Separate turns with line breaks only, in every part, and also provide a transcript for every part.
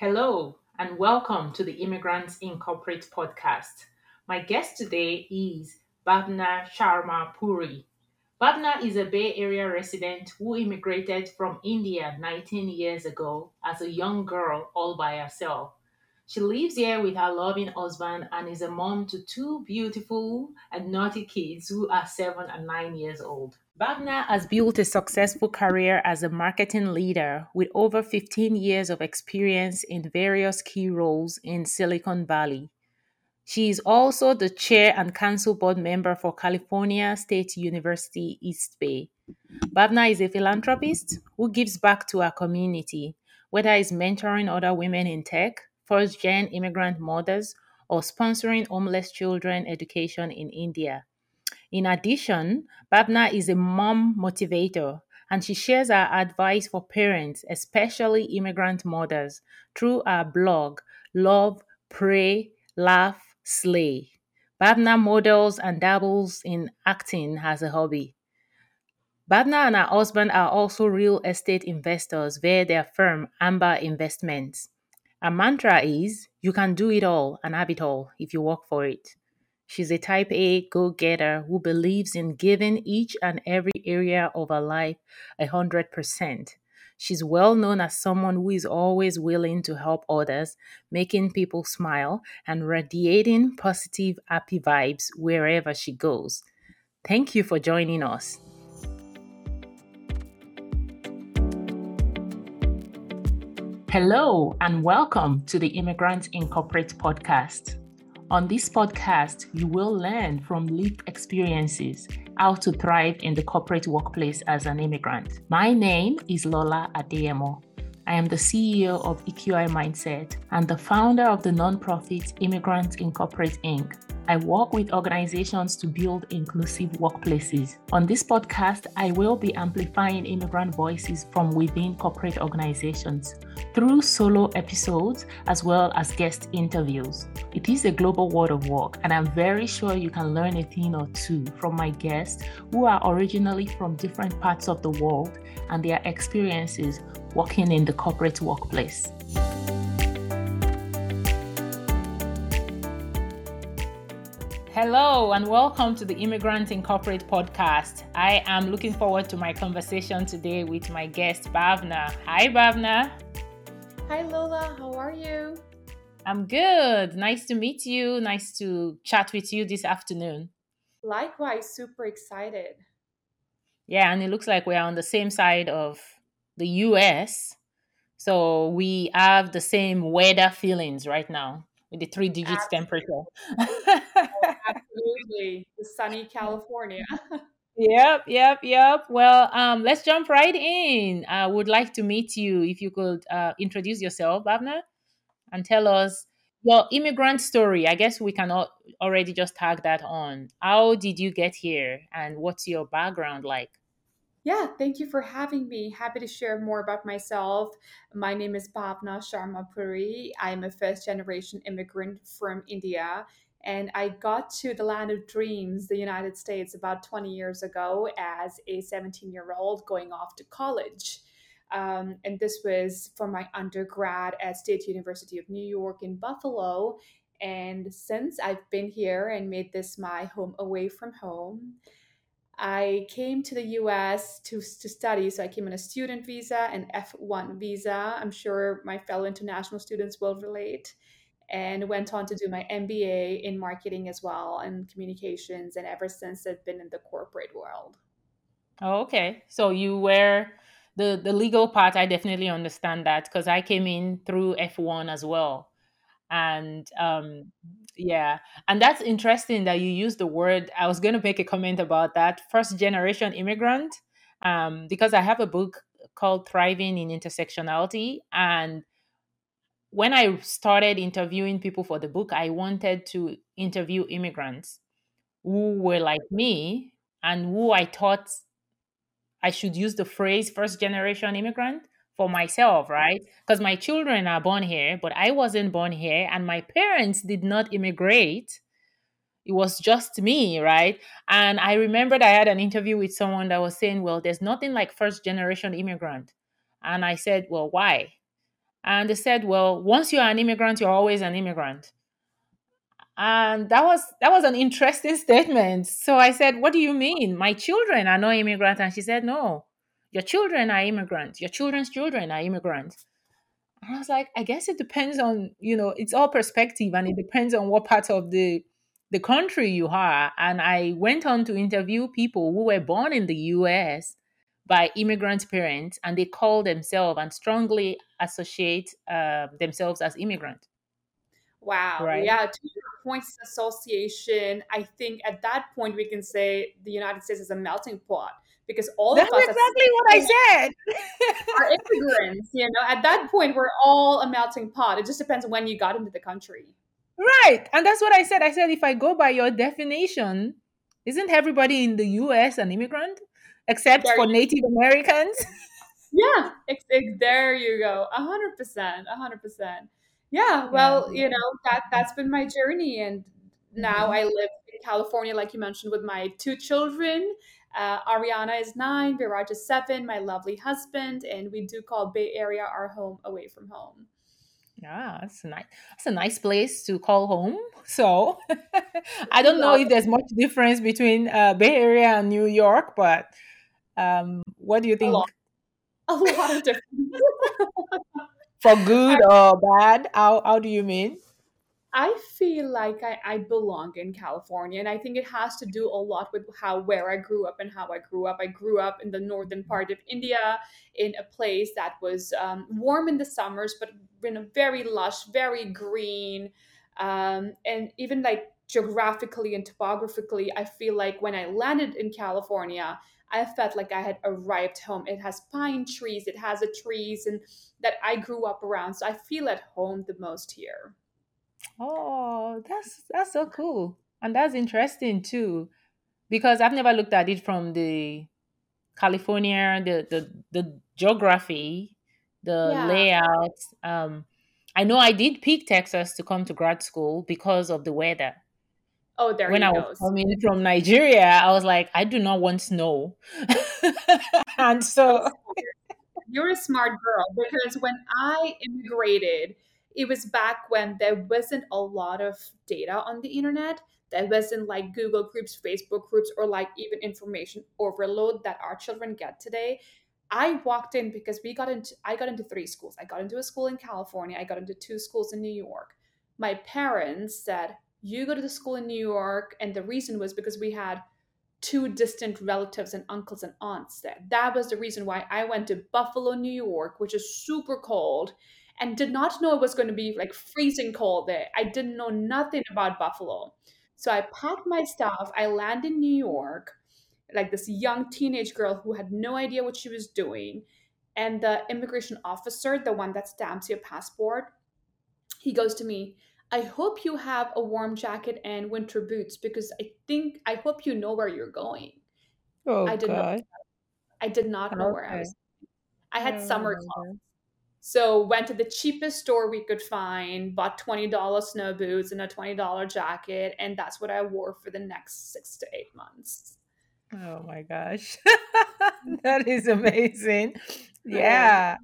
Hello, and welcome to the Immigrants In Corporate podcast. My guest today is Bhawna Sharma Puri. Bhawna is a Bay Area resident who immigrated from India 19 years ago as a young girl all by herself. She lives here with her loving husband and is a mom to two beautiful and naughty kids who are seven and nine years old. Bhawna has built a successful career as a marketing leader with over 15 years of experience in various key roles in Silicon Valley. She is also the chair and council board member for California State University East Bay. Bhavna is a philanthropist who gives back to her community, whether it's mentoring other women in tech, first gen immigrant mothers, or sponsoring homeless children education in India. In addition, Bhawna is a mom motivator and she shares her advice for parents, especially immigrant mothers, through her blog, Love, Pray, Laugh, Slay. Bhawna models and dabbles in acting as a hobby. Bhawna and her husband are also real estate investors via their firm Amber Investments. Her mantra is you can do it all and have it all if you work for it. She's a type A go getter who believes in giving each and every area of her life a 100%. She's well known as someone who is always willing to help others, making people smile, and radiating positive, happy vibes wherever she goes. Thank you for joining us. Hello, and welcome to the Immigrants In Corporate podcast. On this podcast, you will learn from lived experiences how to thrive in the corporate workplace as an immigrant. My name is Lola Adeyemo. I am the CEO of EQI Mindset and the founder of the nonprofit Immigrants In Corporate Inc. I work with organizations to build inclusive workplaces. On this podcast, I will be amplifying immigrant voices from within corporate organizations through solo episodes as well as guest interviews. It is a global world of work, and I'm very sure you can learn a thing or two from my guests who are originally from different parts of the world and their experiences working in the corporate workplace. Hello, and welcome to the Immigrant In Corporate podcast. I am looking forward to my conversation today with my guest, Bhawna. Hi, Bhawna.
Hi, Lola. How are you?
I'm good. Nice to meet you. Nice to chat with you this afternoon.
Likewise, super excited.
Yeah, and it looks like we're on the same side of the US. So we have the same weather feelings right now with the three digits temperature.
Absolutely. The sunny California.
Yep, yep, yep. Well, um, let's jump right in. I would like to meet you if you could uh, introduce yourself, Bhawna, and tell us your immigrant story. I guess we can al- already just tag that on. How did you get here, and what's your background like?
Yeah, thank you for having me. Happy to share more about myself. My name is Bhawna Sharma Puri. I'm a first generation immigrant from India. And I got to the land of dreams, the United States, about 20 years ago as a 17 year old going off to college. Um, and this was for my undergrad at State University of New York in Buffalo. And since I've been here and made this my home away from home, I came to the US to, to study. So I came on a student visa and F1 visa. I'm sure my fellow international students will relate. And went on to do my MBA in marketing as well and communications. And ever since, I've been in the corporate world.
Oh, okay. So you were the the legal part. I definitely understand that because I came in through F1 as well, and um, yeah, and that's interesting that you use the word. I was going to make a comment about that first generation immigrant, um, because I have a book called Thriving in Intersectionality. And when I started interviewing people for the book, I wanted to interview immigrants who were like me and who I thought I should use the phrase first generation immigrant for myself, right? Because my children are born here, but I wasn't born here, and my parents did not immigrate. It was just me, right? And I remembered I had an interview with someone that was saying, Well, there's nothing like first generation immigrant. And I said, Well, why? And they said, well, once you're an immigrant, you're always an immigrant. And that was that was an interesting statement. So I said, "What do you mean? My children are not immigrants?" And she said, "No, your children are immigrants. Your children's children are immigrants." And I was like, "I guess it depends on you know, it's all perspective, and it depends on what part of the the country you are." And I went on to interview people who were born in the U.S. by immigrant parents, and they call themselves and strongly associate uh, themselves as immigrant.
Wow.
Right.
Yeah. To your points association, I think at that point we can say the United States is a melting pot because all
That's
of us
exactly what I said.
are immigrants, you know. At that point, we're all a melting pot. It just depends when you got into the country.
Right. And that's what I said. I said if I go by your definition, isn't everybody in the US an immigrant? Except
there
for Native. Americans?
yeah. It's, it's, there you go. 100%. 100% yeah well yeah. you know that that's been my journey and now
mm-hmm.
i live in california like you mentioned with my two children uh, ariana is nine viraj is seven my lovely husband and we do call bay area our home away from home
yeah, that's a nice. That's a nice place to call home. So, I don't know if there's much difference between uh, Bay Area and New York, but um, what do you think?
A lot, a lot of difference.
For good or bad? How how do you mean?
I feel like I, I belong in California, and I think it has to do a lot with how where I grew up and how I grew up. I grew up in the northern part of India, in a place that was um, warm in the summers, but in a very lush, very green, um, and even like geographically and topographically, I feel like when I landed in California, I felt like I had arrived home. It has pine trees, it has the trees, and that I grew up around, so I feel at home the most here.
Oh, that's that's so cool. And that's interesting too. Because I've never looked at it from the California, the the the geography, the
Yeah.
layout. Um, I know I did pick Texas to come to grad school because of the weather.
Oh, there
When I was coming from Nigeria, I was like, I do not want snow. and
So
so.
You're a smart girl because when I immigrated, it was back when there wasn't a lot of data on the internet. There wasn't like Google groups, Facebook groups, or like even information overload that our children get today. I walked in because we got into I got into three schools. I got into a school in California, I got into two schools in New York. My parents said, "You go to the school in New York," and the reason was because we had two distant relatives and uncles and aunts there. That was the reason why I went to Buffalo, New York, which is super cold, and did not know it was going to be like freezing cold there. I didn't know nothing about Buffalo. So I packed my stuff. I landed in New York, like this young teenage girl who had no idea what she was doing. And the immigration officer, the one that stamps your passport, he goes to me, I hope you have a warm jacket and winter boots because I think I hope you know where you're going.
oh
I did not
God.
I did not know where I was. I had summer clothes. So went to the cheapest store we could find, bought $20 snow boots and a $20 jacket, and that's what I wore for the next six to eight months.
Oh my gosh. that is amazing.
Yeah.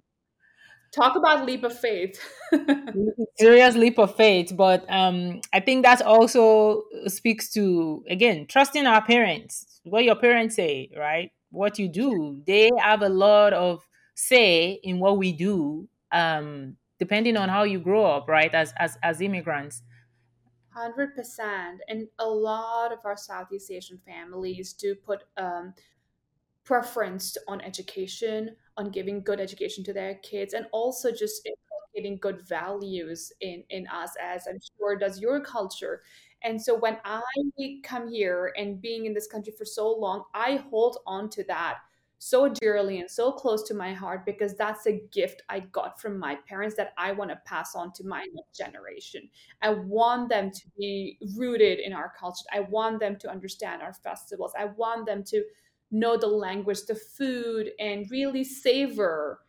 Talk about leap of faith.
serious leap of faith but um i think that also speaks to again trusting our parents. What your parents say right? What you do. They have a lot of say in what we do um depending on how you grow up right as as as immigrants.
100%. And a lot of our Southeast Asian families do put um, preference on education, on giving good education to their kids, and also just inculcating good values in in us, as I'm sure does your culture. And so when I come here and being in this country for so long, I hold on to that so dearly and so close to my heart because that's a gift I got from my parents that I want to pass on to my next generation. I want them to be rooted in our culture. I want them to understand our festivals. I want them to know the language, the food, and really savor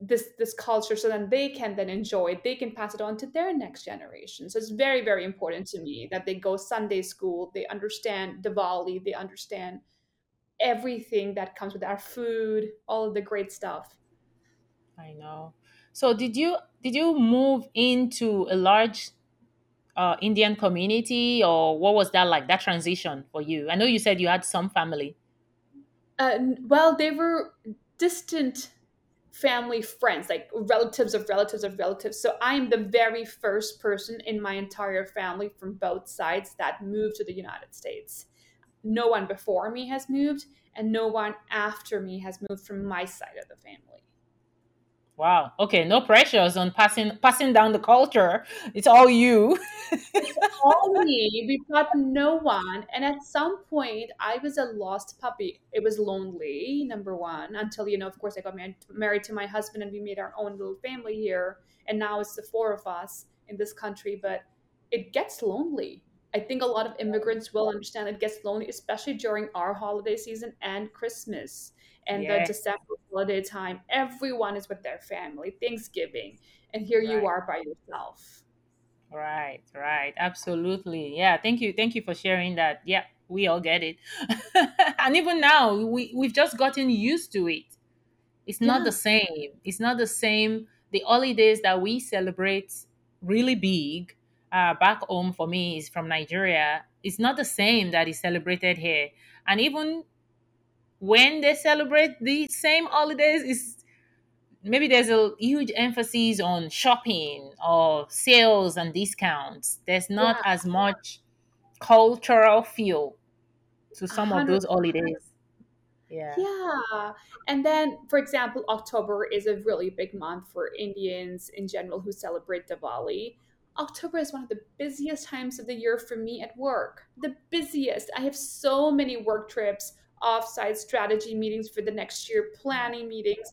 this this culture so then they can then enjoy it. They can pass it on to their next generation. So it's very, very important to me that they go Sunday school, they understand Diwali, they understand everything that comes with our food, all of the great stuff.
i know So did you did you move into a large uh, Indian community, or what was that like? That transition for you? I know you said you had some family.
Uh, well, they were distant family friends, like relatives of relatives of relatives. So I'm the very first person in my entire family from both sides that moved to the United States. No one before me has moved, and no one after me has moved from my side of the family.
Wow. Okay. No pressures on passing passing down the culture. It's all you.
It's all me. We've got no one. And at some point, I was a lost puppy. It was lonely, number one, until, you know, of course, I got married, married to my husband and we made our own little family here. And now it's the four of us in this country. But it gets lonely. I think a lot of immigrants will understand it gets lonely, especially during our holiday season and Christmas and the December holiday time. Everyone is with their family, Thanksgiving, and here you are by yourself.
Right. Right. Absolutely. Yeah. Thank you. Thank you for sharing that. Yeah. We all get it. and even now, we we've just gotten used to it. It's not
Yeah.
the same. It's not the same. The holidays that we celebrate really big uh, back home for me is from Nigeria. It's not the same that is celebrated here. And even when they celebrate the same holidays, is maybe there's a huge emphasis on shopping or sales and discounts. There's not
Yeah.
as much cultural feel to some of those holidays. Yeah.
Yeah. And then, for example, October is a really big month for Indians in general who celebrate Diwali. October is one of the busiest times of the year for me at work. The busiest. I have so many work trips, offsite strategy meetings for the next year, planning meetings.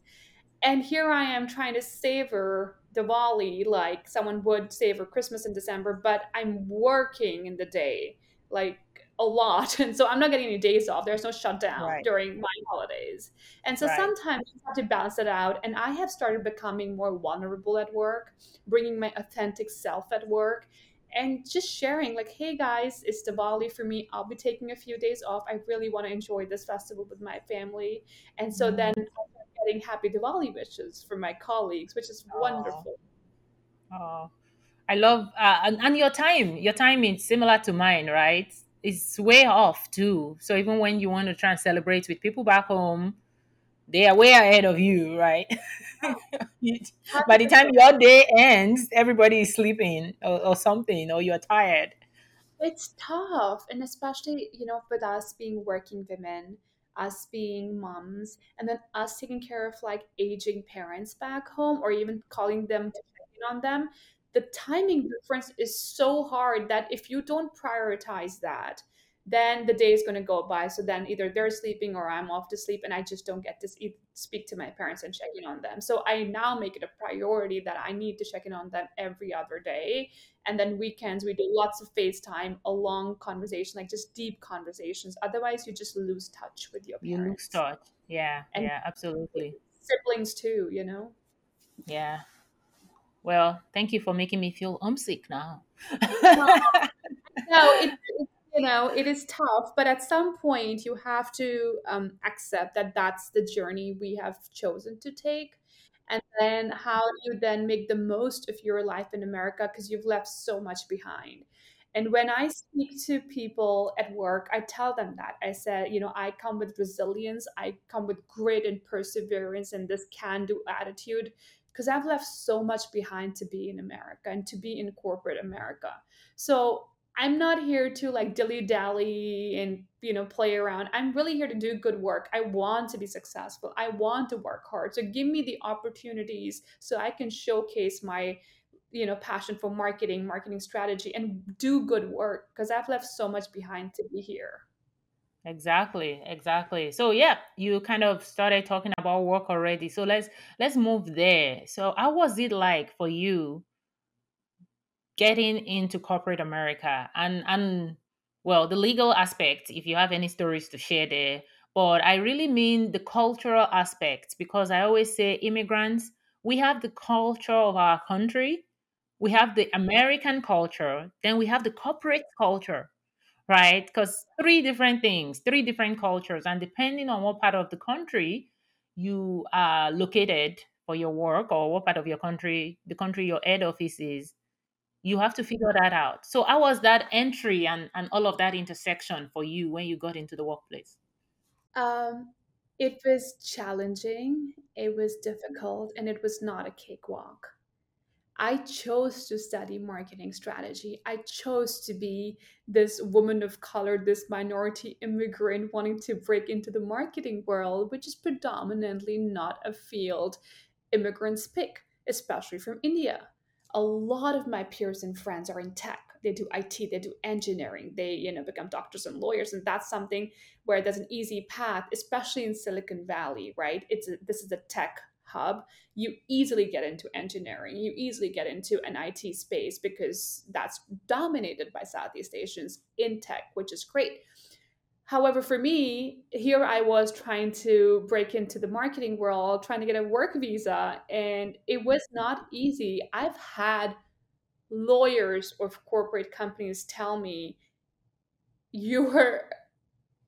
And here I am trying to savor Diwali like someone would savor Christmas in December, but I'm working in the day like a lot. And so I'm not getting any days off. There's no shutdown
Right.
during my holidays. And so
Right.
sometimes you have to balance it out. And I have started becoming more vulnerable at work, bringing my authentic self at work. And just sharing, like, hey guys, it's Diwali for me. I'll be taking a few days off. I really want to enjoy this festival with my family. And so then
Mm.
getting happy Diwali wishes from my colleagues, which is
Oh.
wonderful.
Oh. I love uh, and, and your time. Your time is similar to mine, right? It's way off too. So even when you want to try and celebrate with people back home, they are way ahead of you, right? Oh. By the time your day ends, everybody is sleeping or, or something, or you're tired.
It's tough, and especially, you know, with us being working women, us being moms, and then us taking care of like aging parents back home or even calling them to check in on them. The timing difference is so hard that if you don't prioritize that, then the day is going to go by. So then either they're sleeping or I'm off to sleep, and I just don't get to speak to my parents and check in on them. So I now make it a priority that I need to check in on them every other day and then weekends we do lots of FaceTime, a long conversation, like just deep conversations. Otherwise, you just lose touch with your parents
You lose touch. Yeah,
and
yeah, absolutely.
siblings too. You know.
Yeah. Well, thank you for making me feel homesick now.
No, it, it you know it is tough, but at some point you have to um, accept that that's the journey we have chosen to take. And then how you then make the most of your life in America because you've left so much behind. And when I speak to people at work, I tell them that. I said, you know, I come with resilience, I come with grit and perseverance and this can do attitude because I've left so much behind to be in America and to be in corporate America. So I'm not here to like dilly dally and you know play around. I'm really here to do good work. I want to be successful. I want to work hard. So give me the opportunities so I can showcase my you know passion for marketing, marketing strategy, and do good work because I've left so much behind to be here.
Exactly, exactly. So yeah, you kind of started talking about work already. So let's let's move there. So how was it like for you getting into corporate America and and well, the legal aspect if you have any stories to share there, but I really mean the cultural aspect because I always say immigrants, we have the culture of our country, we have the American culture, then we have the corporate culture right? Because three different things, three different cultures, and depending on what part of the country you are located, for your work or what part of your country, the country your head office is, you have to figure that out. So how was that entry and, and all of that intersection for you when you got into the workplace?
Um, it was challenging, it was difficult, and it was not a cakewalk. I chose to study marketing strategy. I chose to be this woman of color, this minority immigrant wanting to break into the marketing world, which is predominantly not a field immigrants pick, especially from India. A lot of my peers and friends are in tech. They do IT, they do engineering, they, you know, become doctors and lawyers. And that's something where there's an easy path, especially in Silicon Valley, right? It's a, this is a tech hub, you easily get into engineering, you easily get into an IT space because that's dominated by Southeast Asians in tech, which is great. However, for me, here I was trying to break into the marketing world, trying to get a work visa, and it was not easy. I've had lawyers of corporate companies tell me, You're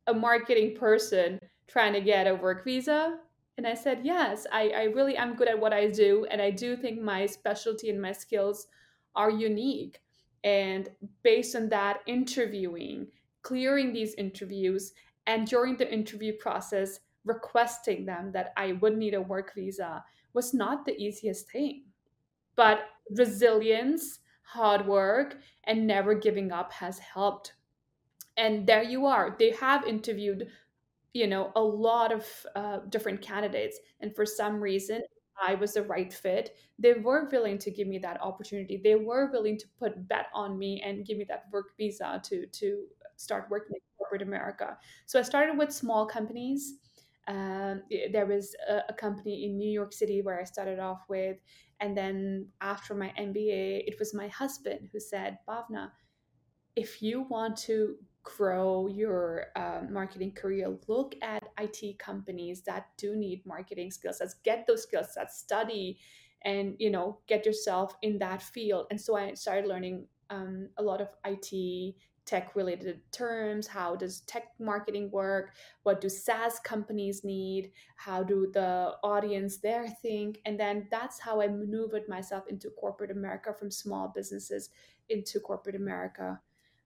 a marketing person trying to get a work visa. And I said, Yes, I, I really am good at what I do. And I do think my specialty and my skills are unique. And based on that, interviewing, clearing these interviews, and during the interview process, requesting them that I would need a work visa was not the easiest thing. But resilience, hard work, and never giving up has helped. And there you are. They have interviewed you know a lot of uh, different candidates and for some reason i was the right fit they were willing to give me that opportunity they were willing to put bet on me and give me that work visa to to start working in corporate america so i started with small companies um, there was a, a company in new york city where i started off with and then after my mba it was my husband who said bhawna if you want to grow your um, marketing career, look at IT companies that do need marketing skill sets. Get those skill sets, study, and you know get yourself in that field. And so I started learning um, a lot of IT tech related terms how does tech marketing work what do saas companies need how do the audience there think and then that's how i maneuvered myself into corporate america from small businesses into corporate america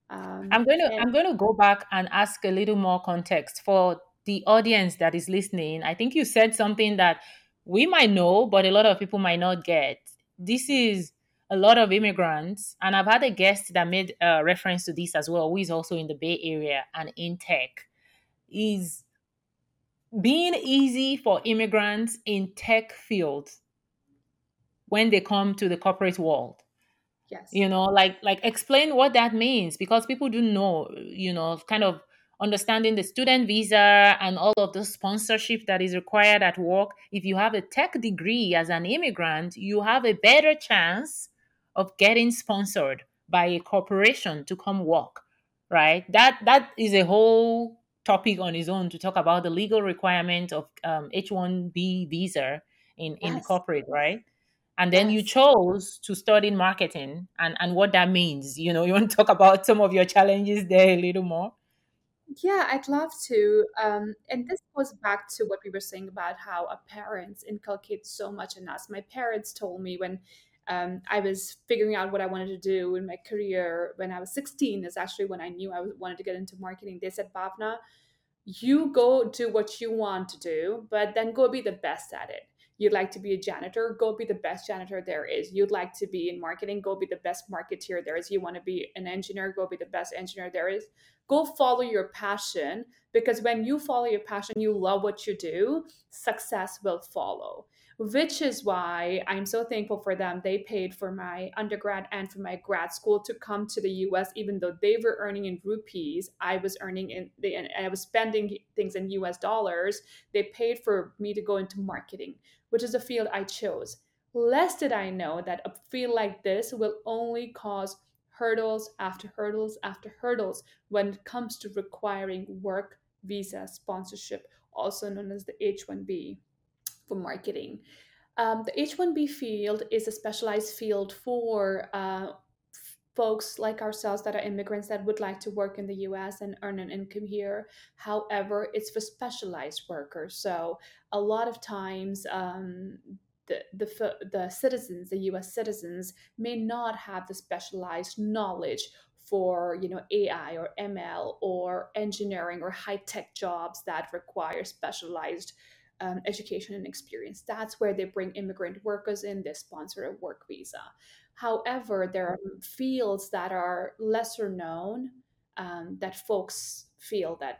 um, I'm going to and- I'm going to go back and ask a little more context for the audience that is listening. I think you said something that we might know, but a lot of people might not get. This is a lot of immigrants, and I've had a guest that made a reference to this as well, who is also in the Bay Area and in tech. Is being easy for immigrants in tech fields when they come to the corporate world
yes
you know like like explain what that means because people do know you know kind of understanding the student visa and all of the sponsorship that is required at work if you have a tech degree as an immigrant you have a better chance of getting sponsored by a corporation to come work right? That that is a whole topic on its own to talk about the legal requirement of um, h1b visa in in corporate right? And then yes. you chose to study marketing and and what that means you know you want to talk about some of your challenges there a little more?
Yeah i'd love to um, and this goes back to what we were saying about how our parents inculcate so much in us. My parents told me when um, I was figuring out what I wanted to do in my career when I was 16 is actually when I knew I wanted to get into marketing. They said, Bhawna, you go do what you want to do, but then go be the best at it. You'd like to be a janitor, go be the best janitor there is. You'd like to be in marketing, go be the best marketeer there is. You want to be an engineer, go be the best engineer there is. Go follow your passion because when you follow your passion, you love what you do, success will follow which is why I'm so thankful for them. They paid for my undergrad and for my grad school to come to the US, even though they were earning in rupees. I was earning in the, and I was spending things in US dollars. They paid for me to go into marketing, which is a field I chose. Less did I know that a field like this will only cause hurdles after hurdles after hurdles when it comes to requiring work visa sponsorship, also known as the H 1B for marketing. Um, the H 1B field is a specialized field for uh, folks like ourselves that are immigrants that would like to work in the US and earn an income here. However, it's for specialized workers. So a lot of times, um, the, the, the citizens, the US citizens, may not have the specialized knowledge for you know AI or ML or engineering or high tech jobs that require specialized um, education and experience. That's where they bring immigrant workers in. They sponsor a work visa. However, there are fields that are lesser known um, that folks feel that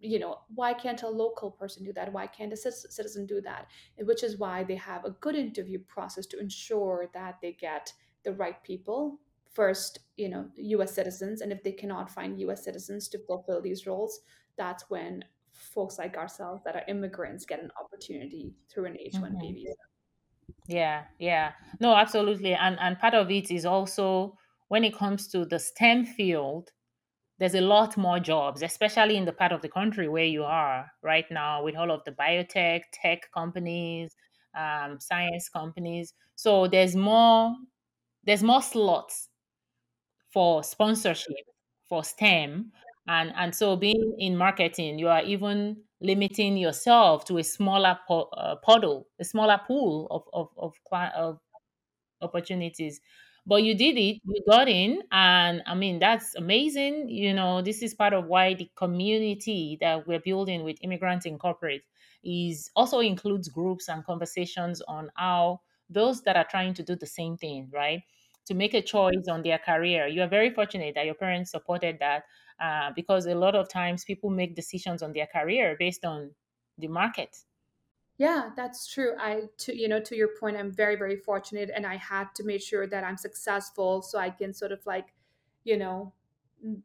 you know why can't a local person do that why can't a citizen do that which is why they have a good interview process to ensure that they get the right people first you know us citizens and if they cannot find us citizens to fulfill these roles that's when folks like ourselves that are immigrants get an opportunity through an H1B mm-hmm. visa.
Yeah, yeah. No, absolutely. And and part of it is also when it comes to the STEM field, there's a lot more jobs, especially in the part of the country where you are right now with all of the biotech, tech companies, um, science companies. So there's more there's more slots for sponsorship for STEM and and so being in marketing you are even limiting yourself to a smaller po- uh, puddle a smaller pool of of of, of opportunities. But you did it you got in and i mean that's amazing you know this is part of why the community that we're building with immigrants in corporate is also includes groups and conversations on how those that are trying to do the same thing right to make a choice on their career. You are very fortunate that your parents supported that uh, because a lot of times people make decisions on their career based on the market.
Yeah that's true. I to you know to your point i'm very very fortunate and i had to make sure that i'm successful so i can sort of like you know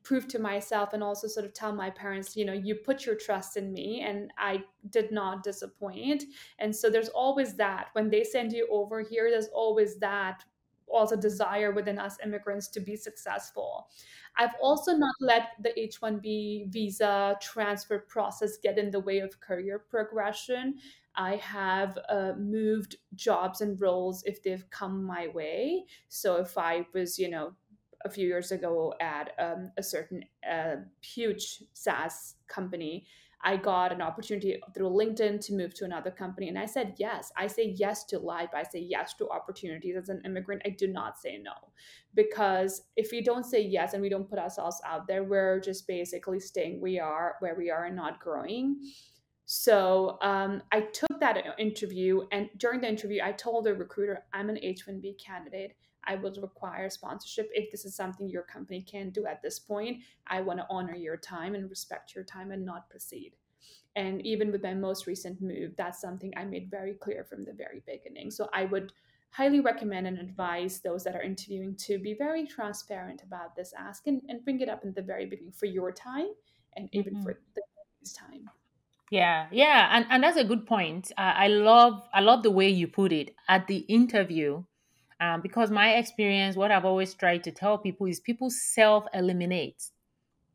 prove to myself and also sort of tell my parents you know you put your trust in me and i did not disappoint. And so there's always that. When they send you over here there's always that also desire within us immigrants to be successful. I've also not let the H 1B visa transfer process get in the way of career progression. I have uh, moved jobs and roles if they've come my way. So if I was, you know, a few years ago at um, a certain uh, huge SaaS company, I got an opportunity through LinkedIn to move to another company. And I said yes. I say yes to life. I say yes to opportunities as an immigrant. I do not say no. Because if we don't say yes and we don't put ourselves out there, we're just basically staying we are where we are and not growing. So um, I took that interview, and during the interview, I told the recruiter, I'm an H 1B candidate. I would require sponsorship if this is something your company can do at this point. I want to honor your time and respect your time and not proceed. And even with my most recent move, that's something I made very clear from the very beginning. So I would highly recommend and advise those that are interviewing to be very transparent about this ask and, and bring it up in the very beginning for your time and even mm-hmm. for the time.
Yeah, yeah, and and that's a good point. Uh, I love I love the way you put it at the interview um, because my experience, what I've always tried to tell people is people self eliminate.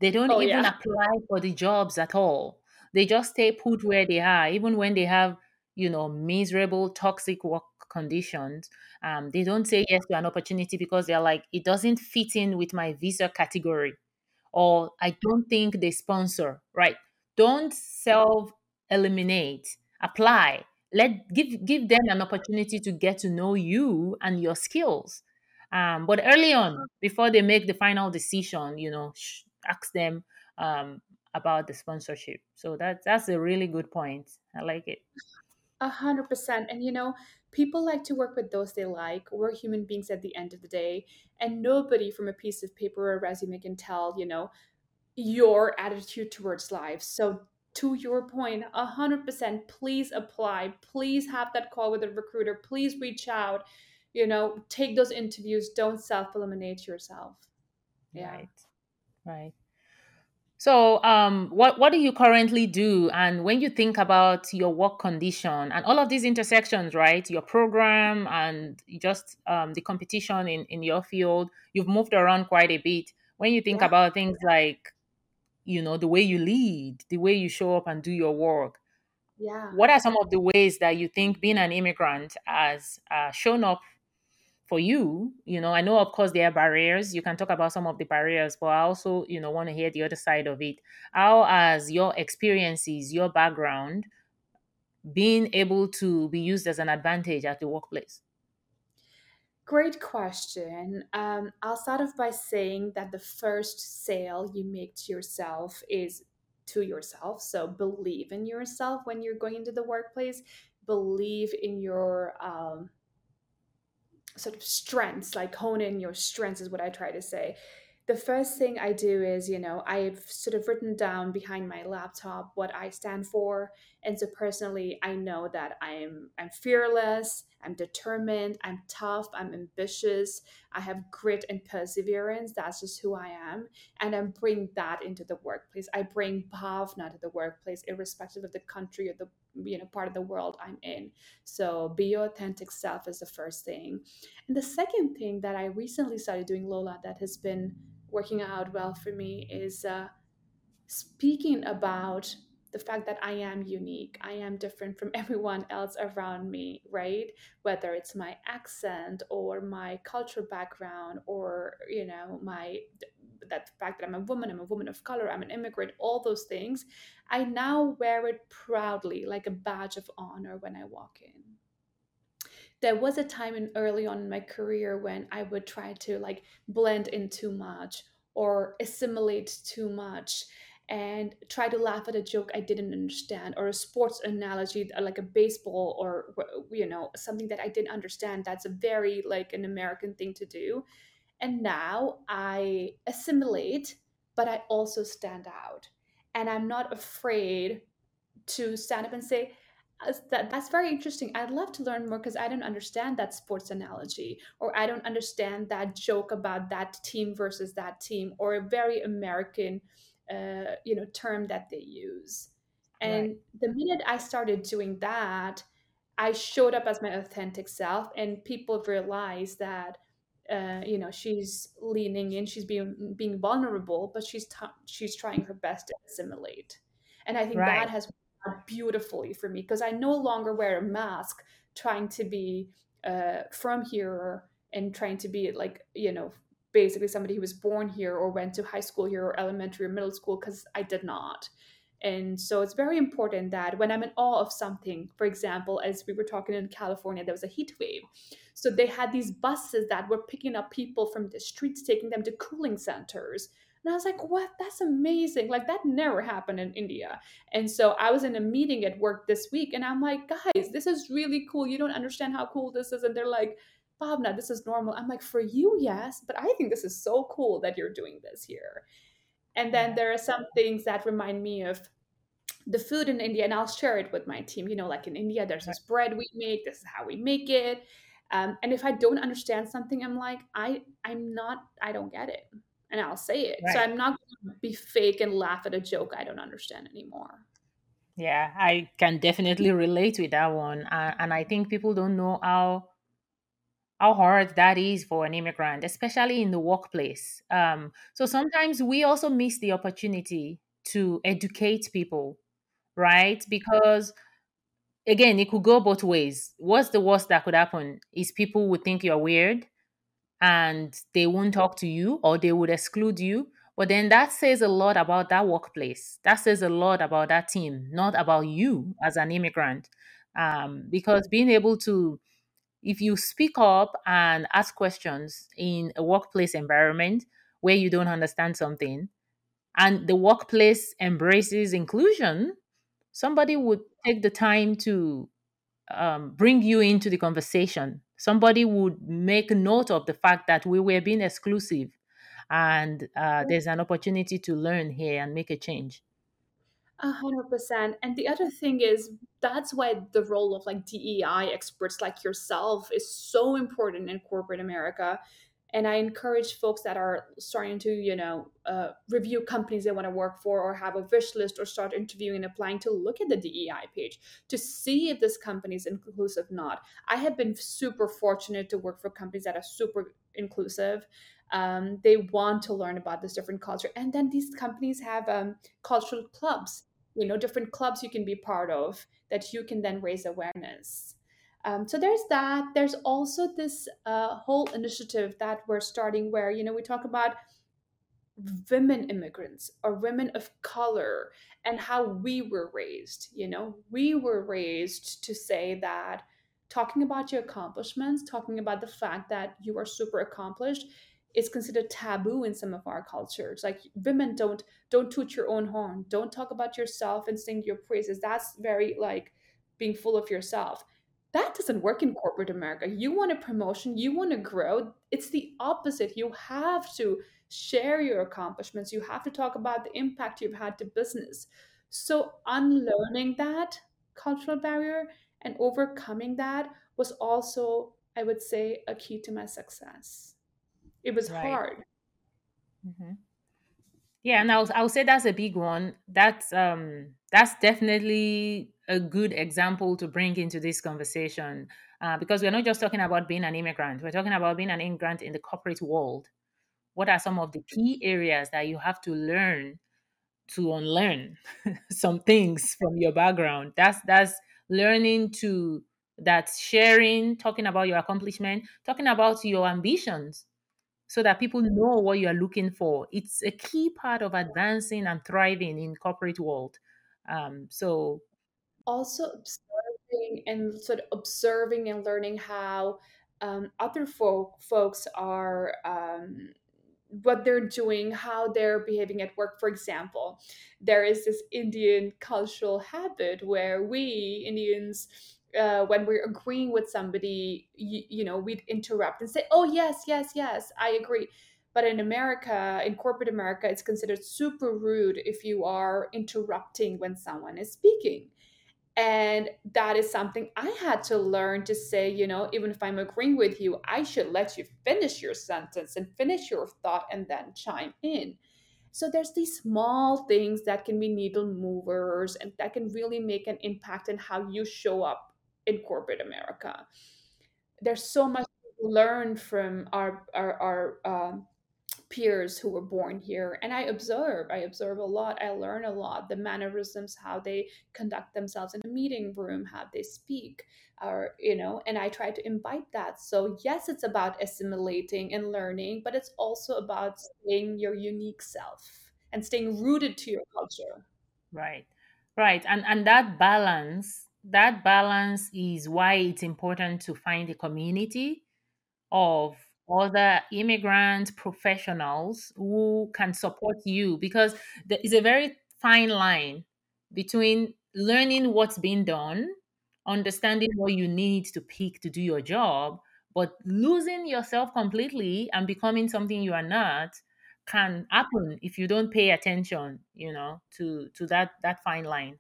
They don't oh, even yeah. apply for the jobs at all. They just stay put where they are, even when they have, you know, miserable, toxic work conditions. Um, they don't say yes to an opportunity because they're like, it doesn't fit in with my visa category, or I don't think they sponsor, right? Don't self eliminate, apply let give give them an opportunity to get to know you and your skills. Um, but early on before they make the final decision you know sh- ask them um, about the sponsorship. So that's that's a really good point. I like it.
A hundred percent. And you know people like to work with those they like. We're human beings at the end of the day and nobody from a piece of paper or resume can tell you know your attitude towards life. So to your point, 100%, please apply. Please have that call with a recruiter. Please reach out. You know, take those interviews. Don't self eliminate yourself.
Yeah. Right. Right. So, um, what what do you currently do? And when you think about your work condition and all of these intersections, right? Your program and just um, the competition in in your field, you've moved around quite a bit. When you think yeah. about things like you know the way you lead the way you show up and do your work.
Yeah.
What are some of the ways that you think being an immigrant has uh, shown up for you? You know i know of course there are barriers. You can talk about some of the barriers but i also you know want to hear the other side of it. How has your experiences your background being able to be used as an advantage at the workplace?
Great question. Um, I'll start off by saying that the first sale you make to yourself is to yourself. So believe in yourself when you're going into the workplace. Believe in your um, sort of strengths, like hone in your strengths, is what I try to say the first thing I do is, you know, I've sort of written down behind my laptop what I stand for. And so personally, I know that I'm I'm fearless, I'm determined, I'm tough, I'm ambitious, I have grit and perseverance. That's just who I am. And I bring that into the workplace. I bring bhawna to the workplace, irrespective of the country or the you know part of the world I'm in. So be your authentic self is the first thing. And the second thing that I recently started doing, Lola, that has been working out well for me is uh, speaking about the fact that I am unique. I am different from everyone else around me, right? Whether it's my accent or my cultural background or, you know, my that fact that I'm a woman, I'm a woman of color, I'm an immigrant, all those things, I now wear it proudly like a badge of honor when I walk in there was a time in early on in my career when I would try to like blend in too much or assimilate too much and try to laugh at a joke I didn't understand or a sports analogy uh, like a baseball or you know something that I didn't understand. That's a very like an American thing to do. And now I assimilate but I also stand out. And I'm not afraid to stand up and say that, that's very interesting. I'd love to learn more because I don't understand that sports analogy, or I don't understand that joke about that team versus that team, or a very American, uh, you know, term that they use. And right. the minute I started doing that, I showed up as my authentic self, and people realized that, uh, you know, she's leaning in, she's being being vulnerable, but she's t- she's trying her best to assimilate. And I think right. that has beautifully for me because I no longer wear a mask trying to be uh, from here and trying to be like, you know, basically somebody who was born here or went to high school here or elementary or middle school because I did not. And so it's very important that when I'm in awe of something, for example, as we were talking in California, there was a heat wave. So they had these buses that were picking up people from the streets, taking them to cooling centers and I was like, what? That's amazing. Like, that never happened in India. And so I was in a meeting at work this week and I'm like, guys, this is really cool. You don't understand how cool this is. And they're like, Bhawna, this is normal. I'm like, for you, yes, but I think this is so cool that you're doing this here. And then there are some things that remind me of the food in India, and I'll share it with my team. You know, like in India, there's this bread we make, this is how we make it. Um, and if I don't understand something, I'm like, I, I'm not, I don't get it and I'll say it. Right. So I'm not going to be fake and laugh at a joke I don't understand anymore.
Yeah, I can definitely relate with that one, uh, and I think people don't know how how hard that is for an immigrant, especially in the workplace. Um, so sometimes we also miss the opportunity to educate people, right? Because again, it could go both ways. What's the worst that could happen is people would think you're weird and they won't talk to you or they would exclude you. But then that says a lot about that workplace. That says a lot about that team, not about you as an immigrant. Um, because being able to, if you speak up and ask questions in a workplace environment where you don't understand something, and the workplace embraces inclusion, somebody would take the time to um, bring you into the conversation. Somebody would make note of the fact that we were being exclusive and uh, there's an opportunity to learn here and make a change.
A hundred percent. And the other thing is that's why the role of like dei experts like yourself is so important in corporate america and i encourage folks that are starting to you know uh, review companies they want to work for or have a wish list or start interviewing and applying to look at the dei page to see if this company is inclusive or not. I have been super fortunate to work for companies that are super inclusive. Um, they want to learn about this different culture. And then these companies have um, cultural clubs you know different clubs you can be part of that you can then raise awareness um, so there's that. There's also this uh, whole initiative that we're starting where, you know, we talk about women immigrants or women of color and how we were raised. You know, we were raised to say that talking about your accomplishments, talking about the fact that you are super accomplished is considered taboo in some of our cultures. Like women don't don't toot your own horn, don't talk about yourself and sing your praises. That's very like being full of yourself. That doesn't work in corporate America. You want a promotion, you want to grow. It's the opposite. You have to share your accomplishments. You have to talk about the impact you've had to business. So unlearning that cultural barrier and overcoming that was also, I would say, a key to my success. It was
Right.
hard.
Mhm. Yeah, and I'll I'll say that's a big one. That's um that's definitely a good example to bring into this conversation uh, because we're not just talking about being an immigrant. We're talking about being an immigrant in the corporate world. What are some of the key areas that you have to learn to unlearn some things from your background? That's that's learning to that's sharing, talking about your accomplishment, talking about your ambitions so that people know what you are looking for. It's a key part of advancing and thriving in corporate world. Um, so
Also observing and sort of observing and learning how um, other folk folks are um, what they're doing, how they're behaving at work. For example, there is this Indian cultural habit where we Indians, uh, when we're agreeing with somebody, you, you know, we'd interrupt and say, "Oh yes, yes, yes, I agree." But in America, in corporate America, it's considered super rude if you are interrupting when someone is speaking. And that is something I had to learn to say, you know, even if I'm agreeing with you, I should let you finish your sentence and finish your thought and then chime in. So there's these small things that can be needle movers and that can really make an impact in how you show up in corporate America. There's so much to learn from our our, our um, peers who were born here and i observe i observe a lot i learn a lot the mannerisms how they conduct themselves in a meeting room how they speak or you know and i try to imbibe that. So yes it's about assimilating and learning but it's also about staying your unique self and staying rooted to your culture.
Right, right, and and that balance, that balance is why it's important to find a community of other immigrant professionals who can support you because there is a very fine line between learning what's being done, understanding what you need to pick to do your job, but losing yourself completely and becoming something you are not can happen if you don't pay attention, you know, to to that that fine line.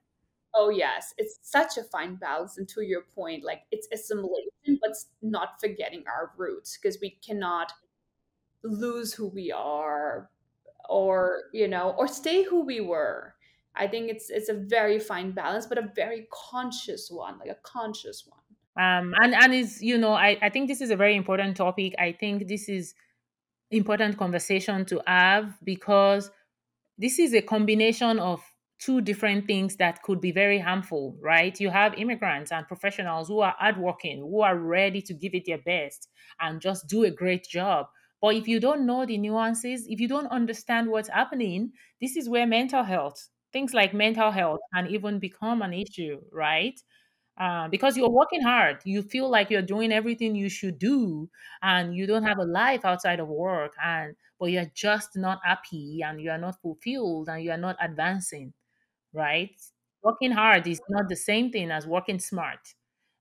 Oh yes it's such a fine balance and to your point like it's assimilation but not forgetting our roots because we cannot lose who we are or you know or stay who we were i think it's it's a very fine balance but a very conscious one like a conscious one
Um, and and is you know I, I think this is a very important topic. I think this is important conversation to have because this is a combination of two different things that could be very harmful, right? You have immigrants and professionals who are hardworking, who are ready to give it their best and just do a great job. But if you don't know the nuances, if you don't understand what's happening, this is where mental health, things like mental health can even become an issue, right? uh, because you're working hard. You feel like you're doing everything you should do, and you don't have a life outside of work, and but you're just not happy, and you are not fulfilled, and you are not advancing. Right? Working hard is not the same thing as working smart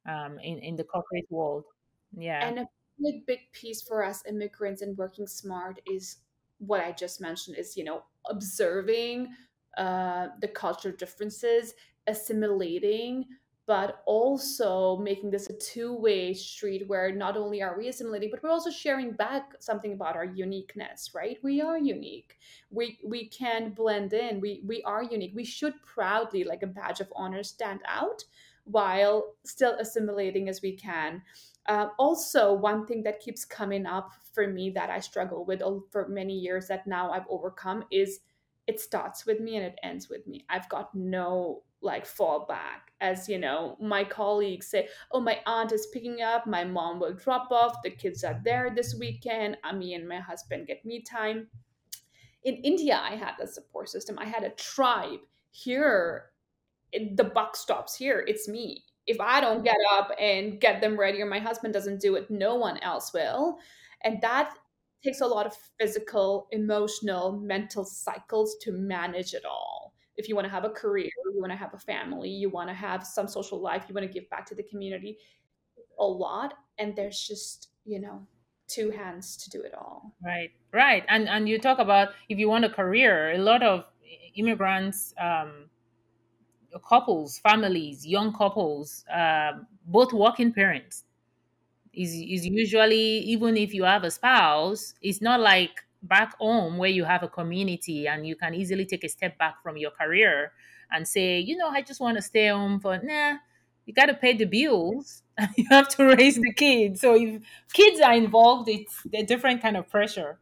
um, in in the corporate world. Yeah.
and a big big piece for us immigrants and working smart is what i just mentioned is you know observing uh, the cultural differences assimilating but also making this a two-way street where not only are we assimilating but we're also sharing back something about our uniqueness right? We are unique. We we can blend in. We we are unique. We should proudly like a badge of honor stand out while still assimilating as we can. Uh, also one thing that keeps coming up for me that i struggle with for many years that now i've overcome is it starts with me and it ends with me. I've got no like fallback as you know my colleagues say oh my aunt is picking up my mom will drop off the kids are there this weekend me and my husband get me time in India, I had the support system. I had a tribe. Here, the buck stops here. It's me. If I don't get up and get them ready, or my husband doesn't do it, no one else will. And that takes a lot of physical, emotional, mental cycles to manage it all. If you want to have a career, you want to have a family, you want to have some social life, you want to give back to the community, a lot. And there's just, you know, two hands to do it all.
Right, right. And and you talk about if you want a career, a lot of immigrants, um, couples, families, young couples, um, both working parents, is is usually even if you have a spouse, it's not like back home where you have a community and you can easily take a step back from your career and say, you know, I just want to stay home for nah. You got to pay the bills. you have to raise the kids. So if kids are involved, it's a different kind of pressure.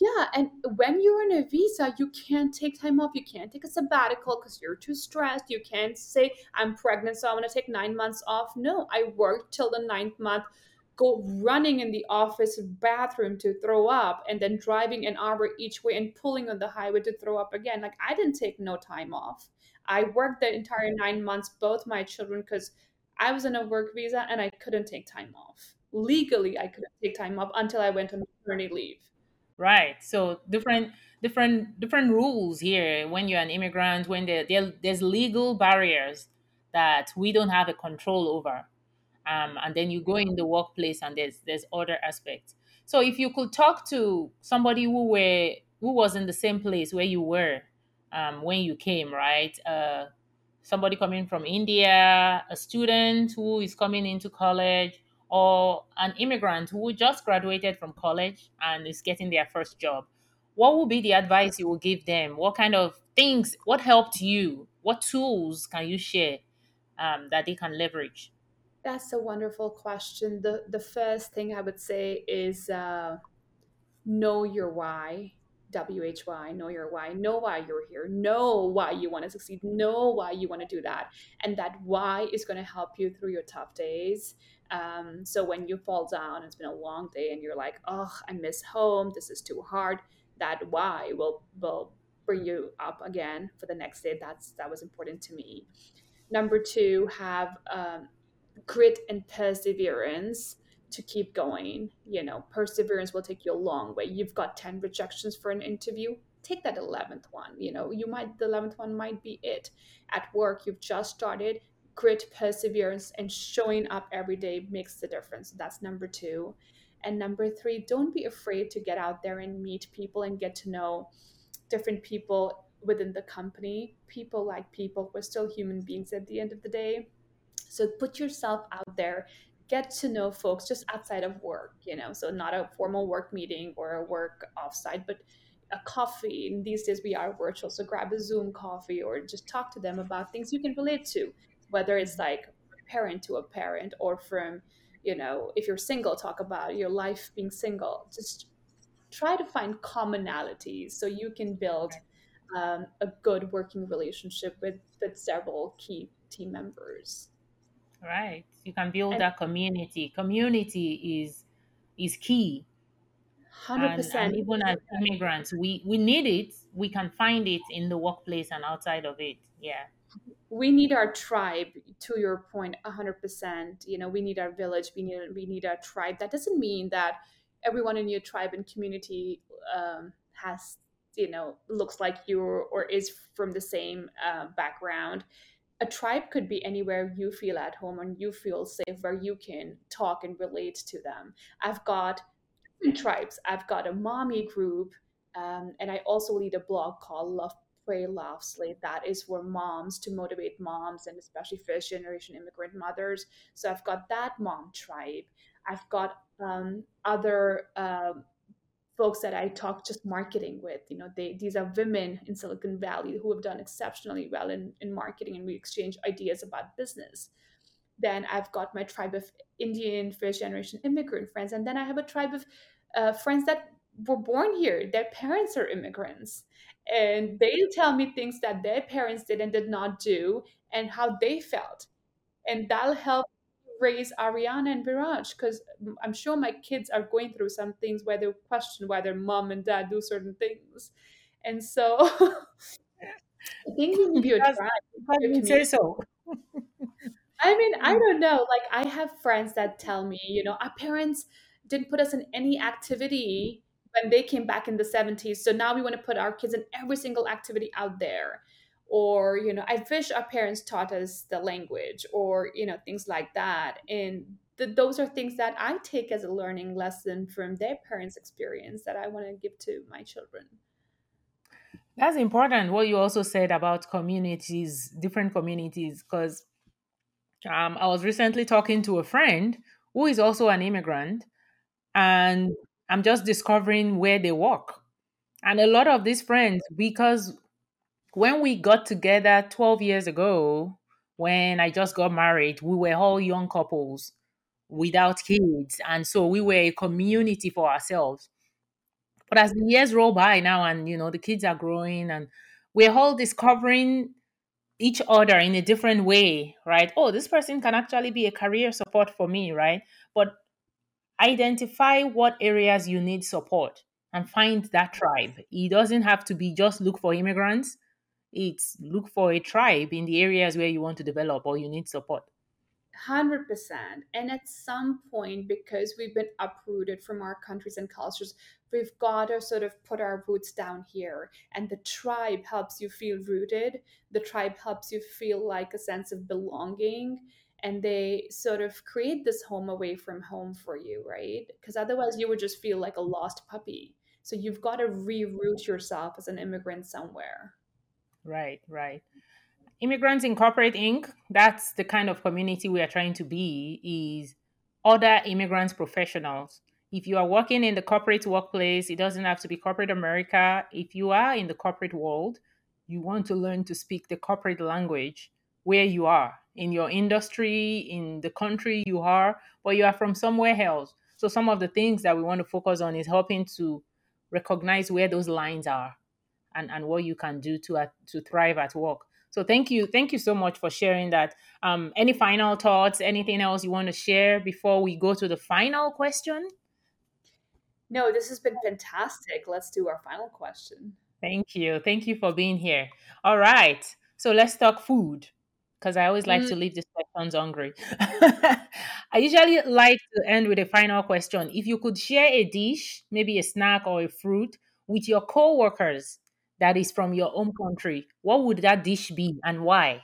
Yeah, and when you're on a visa, you can't take time off. You can't take a sabbatical because you're too stressed. You can't say, I'm pregnant, so I'm going to take nine months off. No, I worked till the ninth month, go running in the office bathroom to throw up, and then driving an hour each way and pulling on the highway to throw up again. Like, I didn't take no time off. I worked the entire nine months, both my children, because I was on a work visa and I couldn't take time off. Legally, I couldn't take time off until I went on maternity leave.
Right. So different different different rules here when you're an immigrant, when there, there there's legal barriers that we don't have a control over. Um, and then you go in the workplace and there's there's other aspects. So if you could talk to somebody who were who was in the same place where you were um, when you came, right? Uh, somebody coming from India, a student who is coming into college, or an immigrant who just graduated from college and is getting their first job, what would be the advice you would give them? What kind of things, what helped you? What tools can you share um, that they can leverage?
That's a wonderful question. The the first thing I would say is uh, know your why. WHY, know your why, know why you're here, know why you want to succeed, know why you want to do that. And that why is going to help you through your tough days. Um, so when you fall down, it's been a long day and you're like, oh, I miss home, this is too hard, that why will, will bring you up again for the next day. That's that was important to me. Number two, have um, grit and perseverance to keep going. You know, perseverance will take you a long way. You've got 10 rejections for an interview. Take that 11th one. You know, you might, the 11th one might be it. At work, you've just started. Grit, perseverance, and showing up every day makes the difference. That's number two. And number three, don't be afraid to get out there and meet people and get to know different people within the company. People like people, we're still human beings at the end of the day. So put yourself out there, get to know folks just outside of work, you know, so not a formal work meeting or a work offsite, but a coffee. And these days we are virtual, so grab a Zoom coffee or just talk to them about things you can relate to, whether it's like parent to a parent or from, you know, if you're single, talk about your life being single. Just try to find commonalities so you can build um, a good working relationship with, with several key team members.
Right. You can build and, that community. Community is is key.
Hundred percent.
And Even as immigrants, we we need it. We can find it in the workplace and outside of it. Yeah.
We need our tribe. To your point point, hundred percent. You know, we need our village. We need we need our tribe. That doesn't mean that everyone in your tribe and community um, has you know looks like you or is from the same uh, background a tribe could be anywhere you feel at home and you feel safe where you can talk and relate to them. I've got tribes. I've got a mommy group um, and i also lead a blog called love pray laugh slate that is for moms to motivate moms and especially first generation immigrant mothers. So i've got that mom tribe. I've got um, other um, folks that I talk just marketing with. You know, they these are women in Silicon Valley who have done exceptionally well in, in marketing and we exchange ideas about business. Then I've got my tribe of Indian first generation immigrant friends. And then I have a tribe of uh, friends that were born here. Their parents are immigrants. And they tell me things that their parents did and did not do and how they felt. And that'll help raise Ariana and Viraj because I'm sure my kids are going through some things where they question why their mom and dad do certain things. And so I think we need you a try.
You say so?
I mean, I don't know. Like, I have friends that tell me, you know, our parents didn't put us in any activity when they came back in the 70s. So now we want to put our kids in every single activity out there. Or, you know, I wish our parents taught us the language or, you know, things like that. And th- those are things that I take as a learning lesson from their parents' experience that I want to give to my children.
That's important. What you also said about communities, different communities, because um, I was recently talking to a friend who is also an immigrant, and I'm just discovering where they work. And a lot of these friends, because when we got together 12 years ago, when I just got married, we were all young couples without kids. And so we were a community for ourselves. But as the years roll by now and you know the kids are growing and we're all discovering each other in a different way, right? Oh, this person can actually be a career support for me, right? But identify what areas you need support and find that tribe. It doesn't have to be just look for immigrants. It's look for a tribe in the areas where you want to develop or you need support.
100%. And at some point, because we've been uprooted from our countries and cultures, we've got to sort of put our roots down here. And the tribe helps you feel rooted. The tribe helps you feel like a sense of belonging. And they sort of create this home away from home for you, right? Because otherwise, you would just feel like a lost puppy. So you've got to reroute yourself as an immigrant somewhere.
Right, right. Immigrants In Corporate Inc., that's the kind of community we are trying to be, is other immigrants professionals. If you are working in the corporate workplace, it doesn't have to be corporate America. If you are in the corporate world, you want to learn to speak the corporate language where you are in your industry, in the country you are, but you are from somewhere else. So, some of the things that we want to focus on is helping to recognize where those lines are and, and what you can do to, uh, to thrive at work. So thank you, thank you so much for sharing that. Um, any final thoughts? Anything else you want to share before we go to the final question?
No, this has been fantastic. Let's do our final question.
Thank you, thank you for being here. All right, so let's talk food because I always like mm. to leave these questions hungry. I usually like to end with a final question. If you could share a dish, maybe a snack or a fruit, with your co-workers that is from your own country, what would that dish be and why?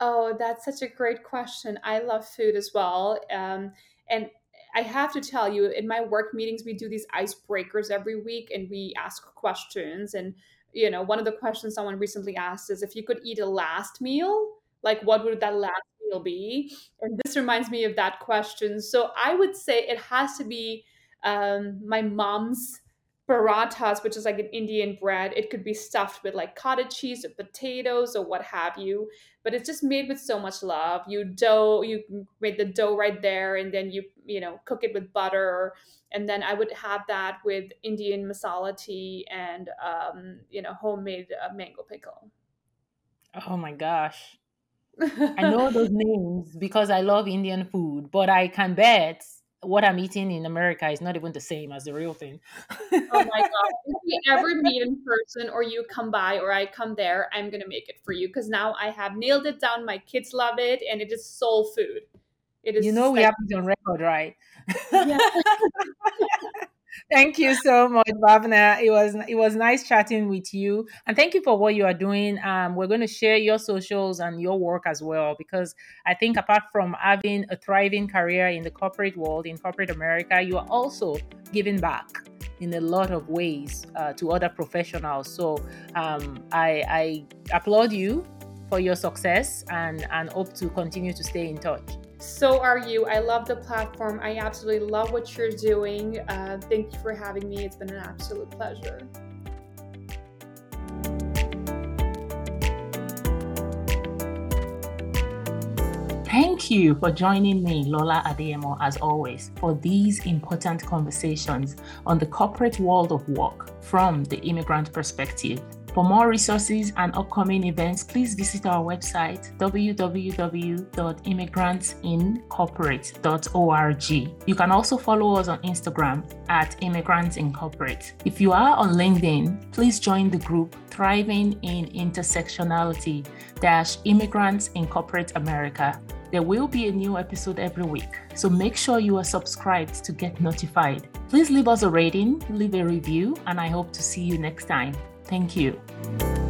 Oh, that's such a great question. I love food as well. Um, and I have to tell you, in my work meetings, we do these icebreakers every week and we ask questions. And, you know, one of the questions someone recently asked is if you could eat a last meal, like what would that last meal be? And this reminds me of that question. So I would say it has to be um, my mom's parathas, which is like an Indian bread. It could be stuffed with like cottage cheese or potatoes or what have you, but it's just made with so much love. You dough, you made the dough right there, and then you you know cook it with butter, and then I would have that with Indian masala tea and um, you know homemade uh, mango pickle.
Oh my gosh. I know those names because I love Indian food, but I can bet what I'm eating in America is not even the same as the real thing.
oh my god! If we ever meet in person, or you come by, or I come there, I'm gonna make it for you because now I have nailed it down. My kids love it, and it is soul food.
It is. You know, we have it on record, right? Yeah. thank you so much, Bhawna. It was it was nice chatting with you, and thank you for what you are doing. Um, we're going to share your socials and your work as well because I think apart from having a thriving career in the corporate world in corporate America, you are also giving back in a lot of ways uh, to other professionals. So um, I, I applaud you for your success and and hope to continue to stay in touch.
So are you. I love the platform. I absolutely love what you're doing. Uh, thank you for having me. It's been an absolute pleasure.
Thank you for joining me, Lola Adeyemo, as always, for these important conversations on the corporate world of work from the immigrant perspective. For more resources and upcoming events, please visit our website www.immigrantsincorporate.org. You can also follow us on Instagram at Immigrants In Corporate. If you are on LinkedIn, please join the group Thriving in Intersectionality Immigrants In Corporate America. There will be a new episode every week, so make sure you are subscribed to get notified. Please leave us a rating, leave a review, and I hope to see you next time. Thank you.